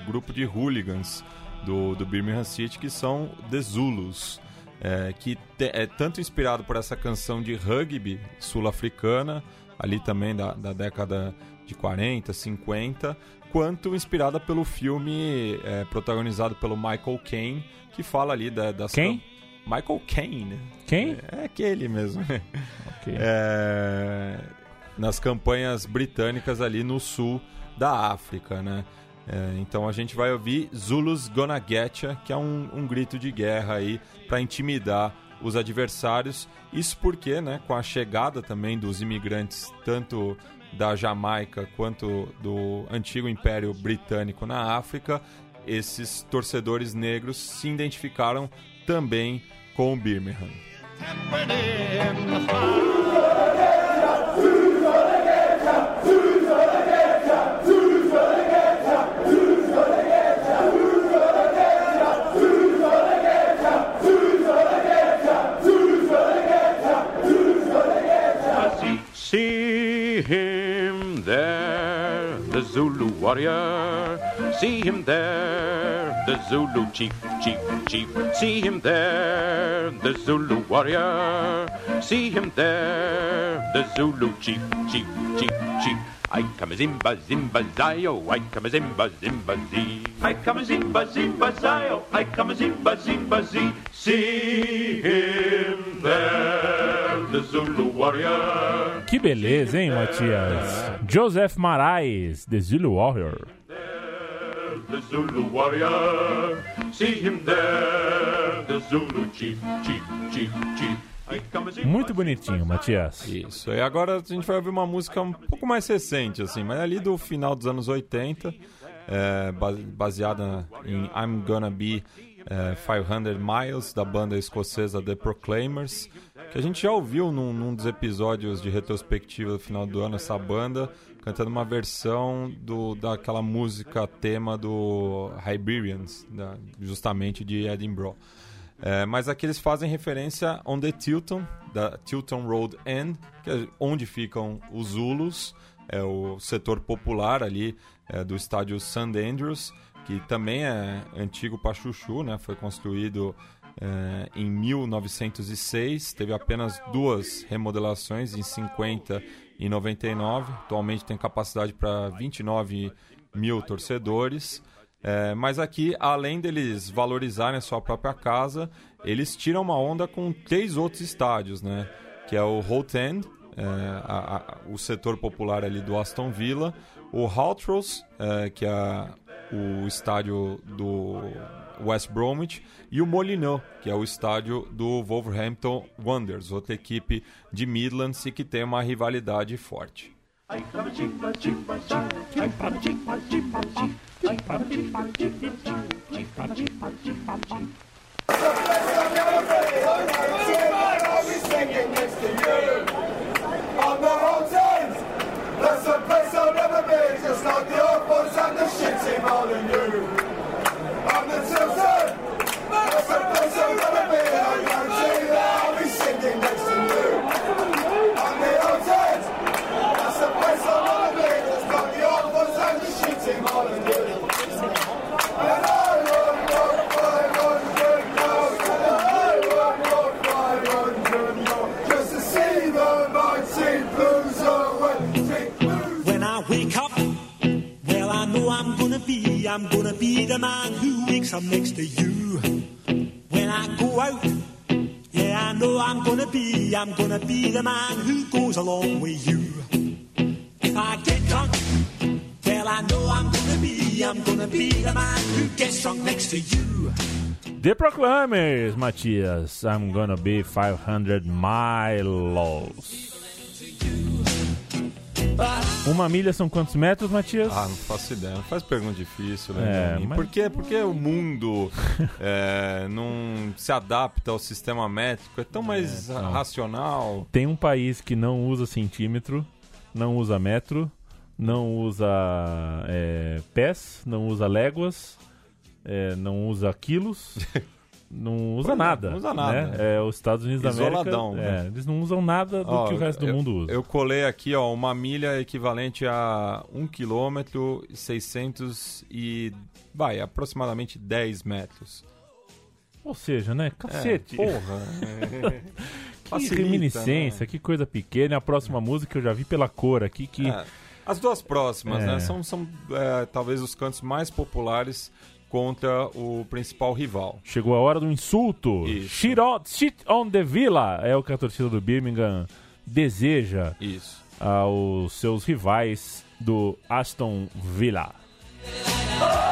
grupo de hooligans do, do Birmingham City, que são The Zulus, é, que te- é tanto inspirado por essa canção de rugby sul-africana, ali também da, da década de 40, 50, quanto inspirada pelo filme é, protagonizado pelo Michael Caine, que fala ali da, das... Quem? Michael Caine. Quem? É aquele mesmo. Ok. É, nas campanhas britânicas ali no sul da África, né? É, então a gente vai ouvir Zulus Gonna Getcha, que é um, um grito de guerra aí para intimidar os adversários. Isso porque, né, com a chegada também dos imigrantes, tanto da Jamaica quanto do antigo Império Britânico na África, esses torcedores negros se identificaram também com o Birmingham. Tempered in the fire. See him there, the Zulu warrior. See him there, the Zulu chief, chief, chief. See him there, the Zulu warrior. See him there, the Zulu chief, chief, chief, chief. I come a zimba, zimba, zio. I come a zimba, zimba, zee. I come a zimba, zimba, zio. I come a zimba, zimba, zee. See him there. Que beleza, hein, Matias? Joseph Marais, The Zulu Warrior. the Zulu warrior. See him there, the Zulu chief, chief, chief, chief. Muito bonitinho, Matias. Isso. E agora a gente vai ouvir uma música um pouco mais recente, assim, mas ali do final dos anos 80, é, ba- baseada em I'm Gonna Be é, 500 Miles, da banda escocesa The Proclaimers, que a gente já ouviu num, num dos episódios de retrospectiva do final do ano, essa banda cantando uma versão do, daquela música tema do Hibernians, da- justamente de Edinburgh. É, mas aqui eles fazem referência on the Tilton, da Tilton Road End, que é onde ficam os Zulus, é o setor popular ali é, do estádio St. Andrews, que também é antigo para Chuchu, né? Foi construído é, em 1906, teve apenas duas remodelações em 50 e 99. Atualmente tem capacidade para 29 mil torcedores. É, mas aqui, além deles valorizarem a sua própria casa, eles tiram uma onda com três outros estádios, né? Que é o Holt End, é, o setor popular ali do Aston Villa, o Haltrose, é, que é o estádio do West Bromwich, e o Molineux, que é o estádio do Wolverhampton Wanderers, outra equipe de Midlands e que tem uma rivalidade forte. Shit team all in you. The man who wakes up next to you. When I go out, yeah, I know I'm gonna be, I'm gonna be the man who goes along with you. If I get drunk, well, I know I'm gonna be, I'm gonna be the man who gets drunk next to you. The Proclaimers, Matias. I'm gonna be 500 miles. Uma milha são quantos metros, Matias? Ah, não faço ideia. Não faz pergunta difícil, É, né? Dani? mas- Por? Porque o mundo é, não se adapta ao sistema métrico. É tão mais não. racional. Tem um país que não usa centímetro, não usa metro, não usa é, pés, não usa léguas, é, não usa quilos, não usa é, nada. não usa nada. Né? É, os Estados Unidos da América, Isoladão, é, né? eles não usam nada do Ó, que o resto do eu- mundo usa. Eu colei aqui, ó, uma milha equivalente a 1 km e 600 e... Vai, aproximadamente 10 metros. Ou seja, né? Cacete. É, porra. que facilita, reminiscência, né? que coisa pequena. A próxima música eu já vi pela cor aqui que... É, As duas próximas, É. né? São, são é, talvez os cantos mais populares contra o principal rival. Chegou a hora do insulto. Shit on, shit on the Villa é o que a torcida do Birmingham deseja Isso. aos seus rivais do Aston Villa. Always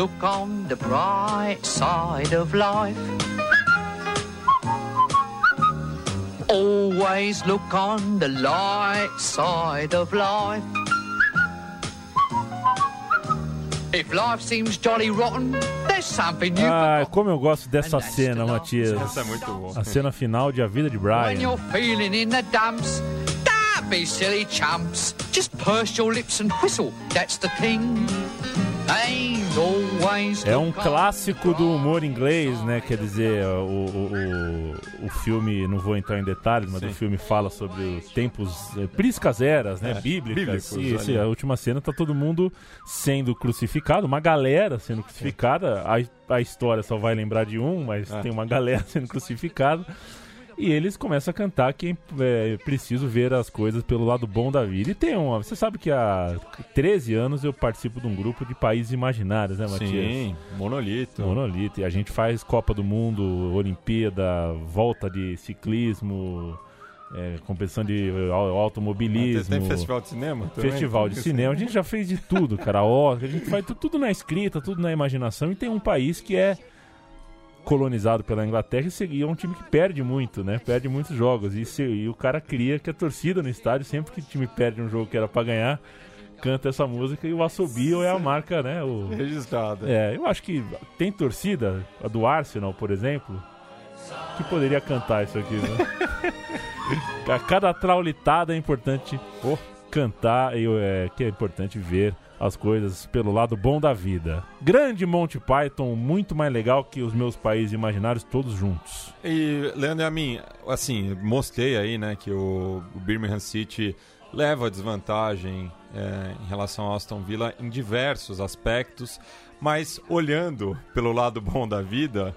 look on the bright side of life. Always look on the light side of life. If life seems jolly rotten, there's something you Ah, como eu gosto dessa cena, Matias. Essa é muito boa. A cena final de A Vida de When you're feeling in the dumps, don't be silly chumps. Just purse your lips and whistle, that's the thing. É um clássico do humor inglês, né? Quer dizer, o, o, o, filme, não vou entrar em detalhes, mas Sim. o filme fala sobre os tempos eh, priscas eras, né? É, bíblicas. bíblicos E ali. a última cena tá todo mundo sendo crucificado, uma galera sendo crucificada. A, a história só vai lembrar de um, mas É. tem uma galera sendo crucificada. E eles começam a cantar que é preciso ver as coisas pelo lado bom da vida. E tem uma. Você sabe que há 13 anos eu participo de um grupo de países imaginários, né, Matias? Sim, monolito. Monolito. E a gente faz Copa do Mundo, Olimpíada, volta de ciclismo, é, competição de au- automobilismo. Tem, tem festival de cinema? também? Festival de cinema, a gente já fez de tudo, cara. Ó, a gente faz tu- tudo na escrita, tudo na imaginação. E tem um país que é colonizado pela Inglaterra e se- e é um time que perde muito, né? Perde muitos jogos. E, se- e o cara cria que a torcida no estádio, sempre que o time perde um jogo que era pra ganhar, canta essa música e o assobio é a marca, né? O, Registrado. é, eu acho que tem torcida, a do Arsenal, por exemplo, que poderia cantar isso aqui, né? a cada traulitada é importante cantar e é, que é importante ver as coisas pelo lado bom da vida. Grande Monty Python, muito mais legal que os meus países imaginários todos juntos. E, Leandro, a mim, assim, mostrei aí, né, que o, Birmingham City leva desvantagem é, em relação ao Aston Villa em diversos aspectos, mas olhando pelo lado bom da vida,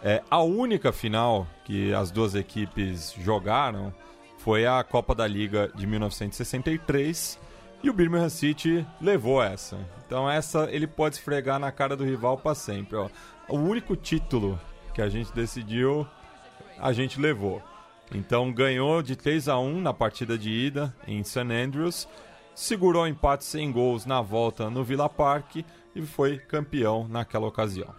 é, a única final que as duas equipes jogaram foi a Copa da Liga de 1963 e o Birmingham City levou essa. Então essa ele pode esfregar na cara do rival para sempre. Ó. O único título que a gente decidiu, a gente levou. Então ganhou de 3 a 1 na partida de ida em St Andrews, segurou o empate sem gols na volta no Villa Park e foi campeão naquela ocasião.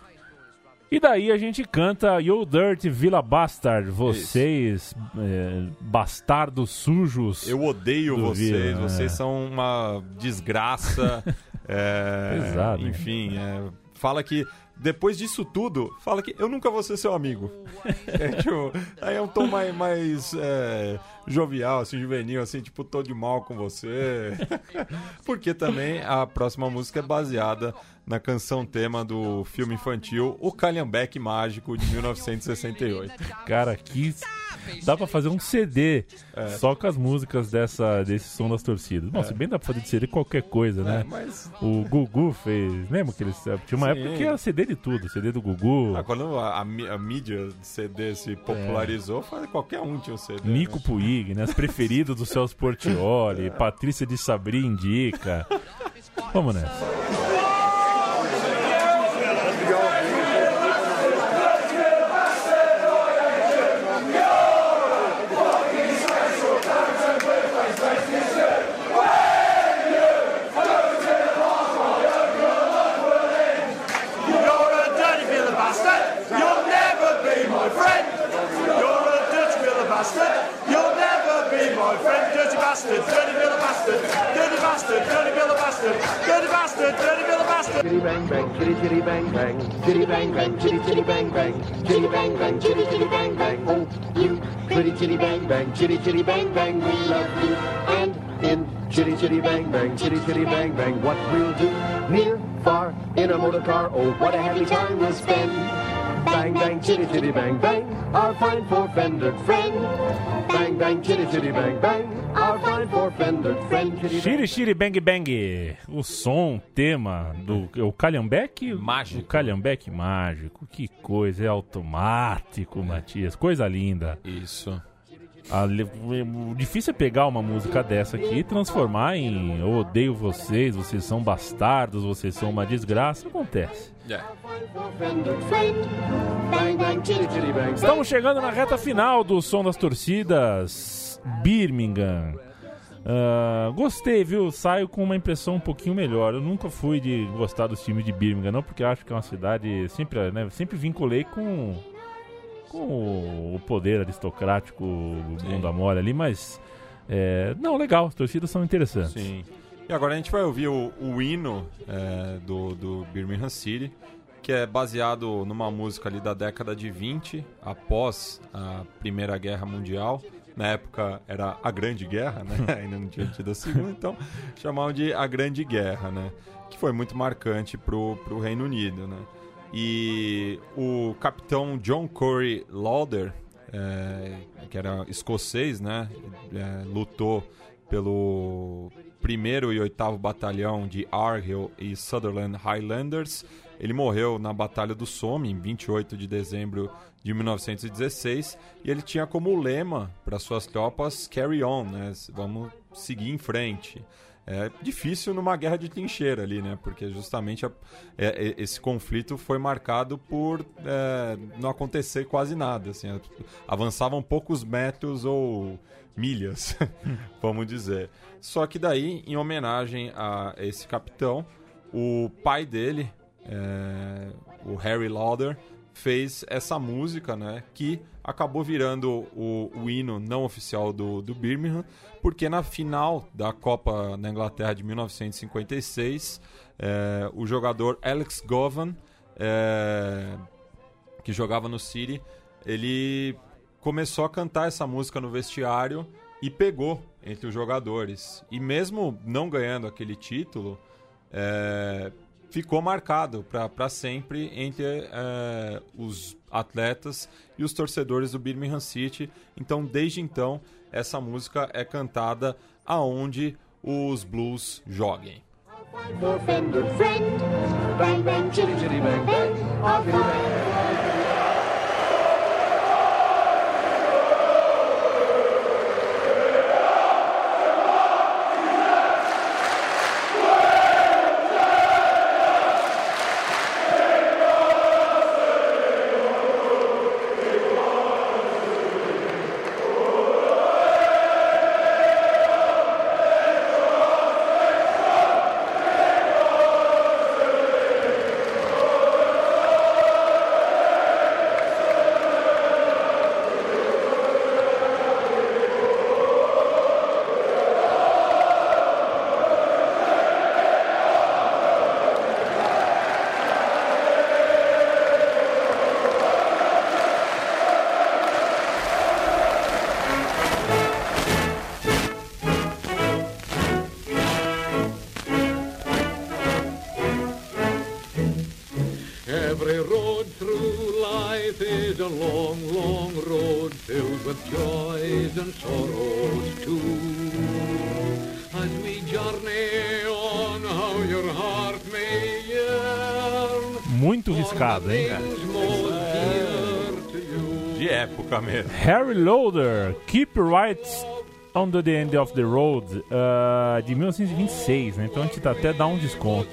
E daí a gente canta You Dirty Villa Bastard, vocês é, bastardos sujos. Eu odeio vocês, Vila, vocês é. são uma desgraça. é, Pesado, enfim, é, fala que depois disso tudo, fala que eu nunca vou ser seu amigo. É, tipo, aí é um tom mais, mais é, jovial, assim, juvenil, assim, tipo, tô de mal com você. Porque também a próxima música é baseada na canção tema do filme infantil O Calhambeque Mágico de 1968. Cara, aqui dá pra fazer um CD É. só com as músicas dessa, desse som das torcidas. Bom, se bem dá pra fazer de CD qualquer coisa, né? É, mas O Gugu fez. Lembra que eles. Tinha uma Sim. época que era CD de tudo, CD do Gugu. Ah, quando a, a a mídia de CD se popularizou, foi- qualquer um tinha um CD. Nico né? Puig, né? As preferidas do Celso Portioli, Patrícia de Sabri indica. Vamos nessa. Dirty little bastard. Dirty bastard, dirty little bastard. Dirty bastard, dirty little bastard. Bang bang, chitty chitty bang bang, bang bang, bang bang, bang bang, bang bang. Oh, you bang bang, bang bang, we love you. And in chitty chitty bang bang, chitty chitty bang bang, what we'll do near, far, in a motor car. Oh, what a happy time we'll spend. Bang bang, chitty chitty bang bang, our fine four-fendered friend. Bang bang, chitty chitty bang bang, our fine four-fendered friend. Chitty Shiri Shiri Bang Bang. O som, tema do. O Calhambeque? Mágico. O Calhambeque mágico. Que coisa, é automático, Matias. Coisa linda. Isso. A o difícil é pegar uma música dessa aqui e transformar em Eu odeio vocês, vocês são bastardos, vocês são uma desgraça. Acontece. É. bang bang. Estamos chegando na reta final do Som das Torcidas Birmingham. Ah, gostei, viu? Saio com uma impressão um pouquinho melhor. Eu nunca fui de gostar dos times de Birmingham, não, porque acho que é uma cidade. Sempre, né, sempre vinculei com, com o poder aristocrático, o bunda mole ali, mas. é, não, legal, as torcidas são interessantes. Sim. E agora a gente vai ouvir o, o hino é, do, do Birmingham City, que é baseado numa música ali da década de 20, após a Primeira Guerra Mundial. Na época era a Grande Guerra, né? Ainda não tinha tido a Segunda, então chamavam de a Grande Guerra, né? Que foi muito marcante pro, pro Reino Unido, né? E o capitão John Corey Lauder, é, que era escocês, né? É, lutou pelo primeiro e oitavo batalhão de Argyll e Sutherland Highlanders. Ele morreu na Batalha do Somme em 28 de dezembro de 1916 e ele tinha como lema para suas tropas carry on, né? Vamos seguir em frente. É difícil numa guerra de trincheira ali, né? Porque justamente a- é- é- esse conflito foi marcado por é, não acontecer quase nada. Assim, a- avançavam poucos metros ou milhas, vamos dizer. Só que daí, em homenagem a esse capitão, o pai dele, é, o Harry Lauder, fez essa música, né? Que acabou virando o, o hino não oficial do, do Birmingham, porque na final da Copa na Inglaterra de 1956, é, o jogador Alex Govan, é, que jogava no City, ele começou a cantar essa música no vestiário e pegou entre os jogadores. E mesmo não ganhando aquele título, é, ficou marcado para sempre entre é, os atletas e os torcedores do Birmingham City. Então, desde então, essa música é cantada aonde os Blues joguem. Friend. Bang bang, chitty chitty bang bang. Through life is a long, long road filled with joys and sorrows too. As we journey on, how your heart may yearn. Muito riscado, hein? You. De época mesmo. Harry Loader, Keep Right on the End of the Road, ah, de 1926, né? Então a gente até dá um desconto.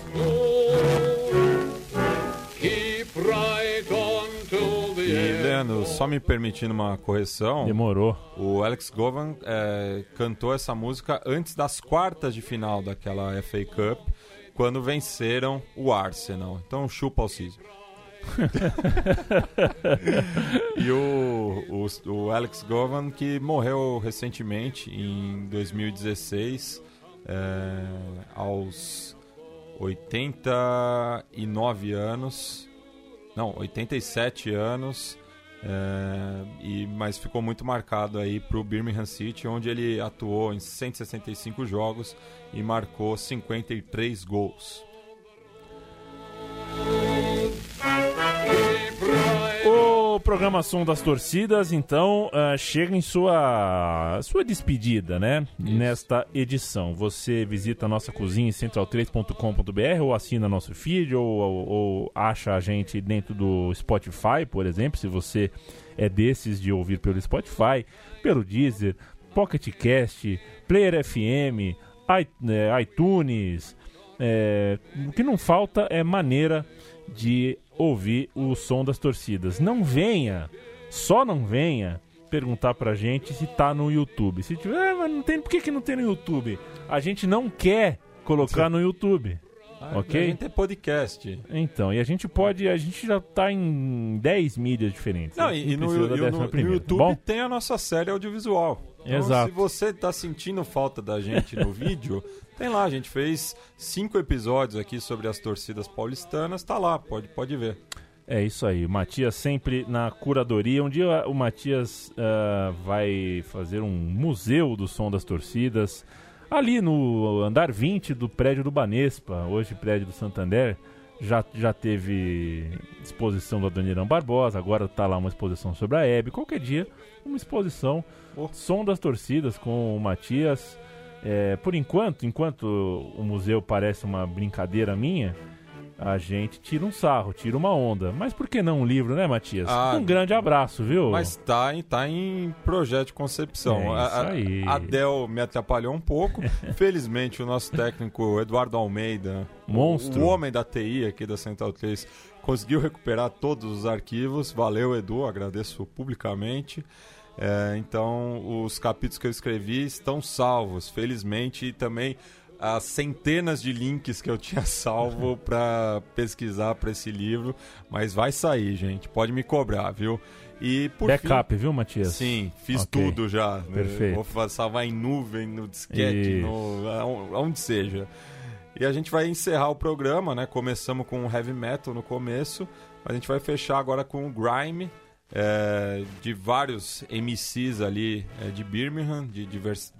Só me permitindo uma correção. Demorou. O Alex Govan é, cantou essa música antes das quartas de final daquela FA Cup, quando venceram o Arsenal. Então chupa o Ciso. e o, o, o Alex Govan, que morreu recentemente, em 2016, é, aos 89 anos. Não, 87 anos. É, e, mas ficou muito marcado aí pro Birmingham City, onde ele atuou em 165 jogos e marcou 53 gols. O programa Som das Torcidas, então, ah, chega em sua, sua despedida, né? Nesta edição. Você visita a nossa cozinha em central3.com.br ou assina nosso feed ou, ou- ou acha a gente dentro do Spotify, por exemplo, se você é desses de ouvir pelo Spotify, pelo Deezer, Pocket Cast, Player FM, eh, iTunes. É, o que não falta é maneira de ouvir o som das torcidas. Não venha, só não venha perguntar pra gente se tá no YouTube. Se tiver, "Ah, mas não tem, por que, que não tem no YouTube? A gente não quer colocar no YouTube. Ok? A gente é podcast. Então, e a gente pode, a gente já tá em 10 mídias diferentes. Não, A gente e, e no, e no- no YouTube Bom, tem a nossa série audiovisual. Então, Exato. se você tá sentindo falta da gente no vídeo, tem lá, a gente fez cinco episódios aqui sobre as torcidas paulistanas, tá lá, pode, pode ver. É isso aí, o Matias sempre na curadoria. Um dia o Matias ah, vai fazer um museu do som das torcidas ali no andar 20 do prédio do Banespa, hoje prédio do Santander. Já, já teve exposição do Adoniran Barbosa, agora tá lá uma exposição sobre a Hebe. Qualquer dia, uma exposição som das torcidas com o Matias. É, por enquanto, enquanto o museu parece uma brincadeira minha, a gente tira um sarro, tira uma onda. Mas por que não um livro, né, Matias? Ah, um grande abraço, viu? Mas tá em, tá em projeto de concepção. É a, isso aí. a Del me atrapalhou um pouco. Felizmente, o nosso técnico Eduardo Almeida, Monstro. o homem da TI aqui da Central 3, conseguiu recuperar todos os arquivos. Valeu, Edu, agradeço publicamente. É, então, os capítulos que eu escrevi estão salvos, felizmente, e também as centenas de links que eu tinha salvo para pesquisar para esse livro, mas vai sair, gente, pode me cobrar, viu? E por Backup, fim, viu, Matias? Sim, fiz Ok. tudo já. né? Perfeito. Vou salvar em nuvem, no disquete, Isso. no, aon- aonde seja. E a gente vai encerrar o programa, né? Começamos com o heavy metal no começo, mas a gente vai fechar agora com o grime, é, de vários MCs ali é, de Birmingham, de divers-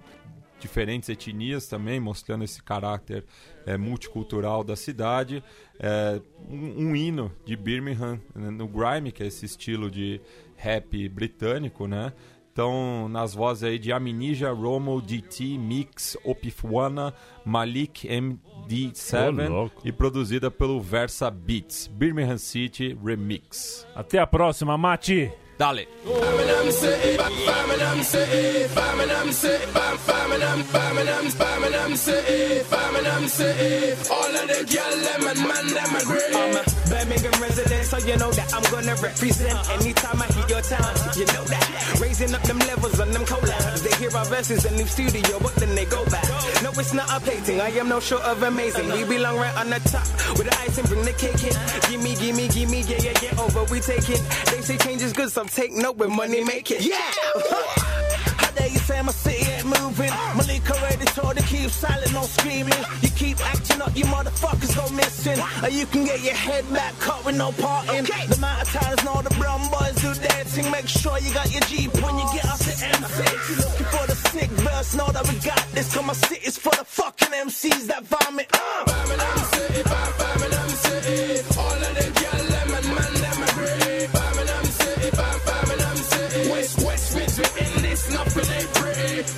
diferentes etnias também, mostrando esse caráter é, multicultural da cidade. É, um, um hino de Birmingham né, no grime, que é esse estilo de rap britânico, né? Então, nas vozes aí de Aminija, Romo, DT, Mix, Opifwana, Malik Ô, MD7 louco. e produzida pelo Versa Beats, Birmingham City Remix. Até a próxima, Mati! Dale! Birmingham City, City, City, City, City. I'm a resident, so you know that I'm gonna represent. Anytime I hit your town, you know that. Raising up them levels on them collabs. They hear our verses in new studio, but then they go back. No, it's not a plating. I am no short of amazing. We belong right on the top with the ice and bring the cake in. Gimme, gimme, gimme, yeah, yeah, yeah. Over, we take it. They say change is good, so take note when money make it. Yeah. How dare you say my city ain't moving. My liquor told to keep silent, no screaming. You keep acting up, you motherfuckers go missing. Or you can get your head back cut with no parting. The amount of times all the brown boys do dancing. Make sure you got your Jeep when you get off the M6. You looking for the sick verse, know that we got this. Cause my city's for the fucking MCs that vomit. City. All of them City. West, West this, nothing ain't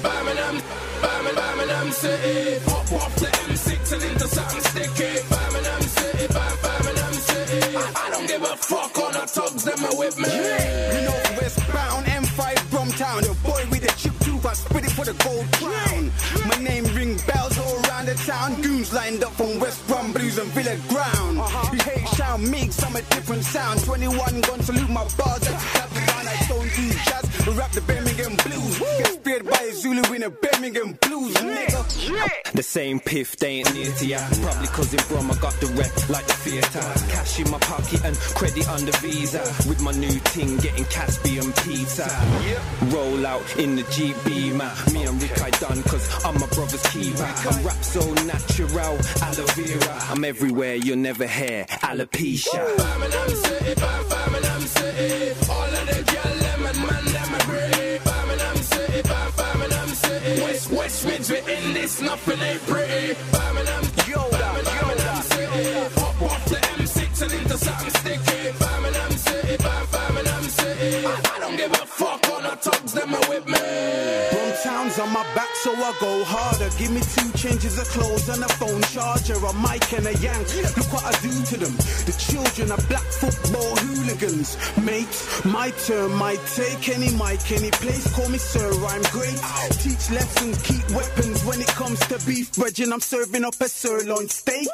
Birmingham, Birmingham, Birmingham City. Pop off the M6 and into something sticky. Birmingham City, Birmingham City. I, I don't give a fuck on the thugs, that are with me. Yeah. Northwestbound M5 Bromtown. The boy with the chip tooth, I spit it for the gold crown. My name ring bells all around the town. Goons lined up from West Brom Blues and Villa Ground. Uh-huh. You hate sound mix, I'm a different sound. 21 gun salute my bars. That's the I don't do jazz. Rap the bear by a Zulu in a Birmingham blues, nigga. The same piff, they ain't near to ya. Probably cause in Brom I got the rep like the theatre. Cash in my pocket and credit on the visa. With my new ting getting Caspian pizza. Roll out in the Jeep Beamer. Me and Rick I done cause I'm my brother's keeper. I'm rap so natural, aloe vera. I'm everywhere, you'll never hear alopecia. Birmingham City, Birmingham City. All of the them City. West, Mids, in this, nothing ain't pretty. Birmingham, yo, Birmingham City. Pop off the M6 and into something I, don't give a fuck on the thugs, them with me. Bromtown's on my back, so I go harder. Give me two changes of clothes and a phone charger, a mic and a yank. Look what I do to them. The children are black football hooligans. Mate, my turn, my take any mic, any place. Call me sir, I'm great. Teach lessons, keep weapons. When it comes to beef, brethren, I'm serving up a sirloin steak.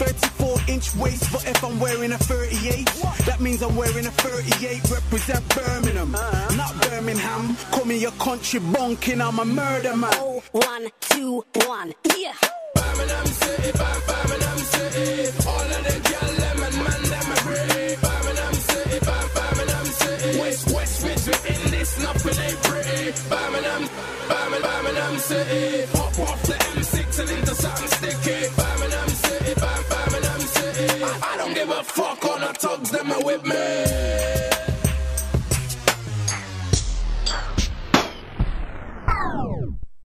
34 inch waist, but if I'm wearing a 38, that means I'm wearing a 38. Represent Birmingham, not Birmingham. Call me a country bunkin', I'm a murder man. Oh, one, two, one, yeah. Birmingham City, Bam- Birmingham City. All of the girl, them and man, them are pretty. Birmingham City, Bam- Birmingham City. West, West Mids, we in this, nothing ain't pretty. Birmingham, Birmingham, Birmingham City. Pop off the M6 and into something sticky. Birmingham City, Bam- Birmingham City. I, I don't give a fuck on the thugs, them are with me.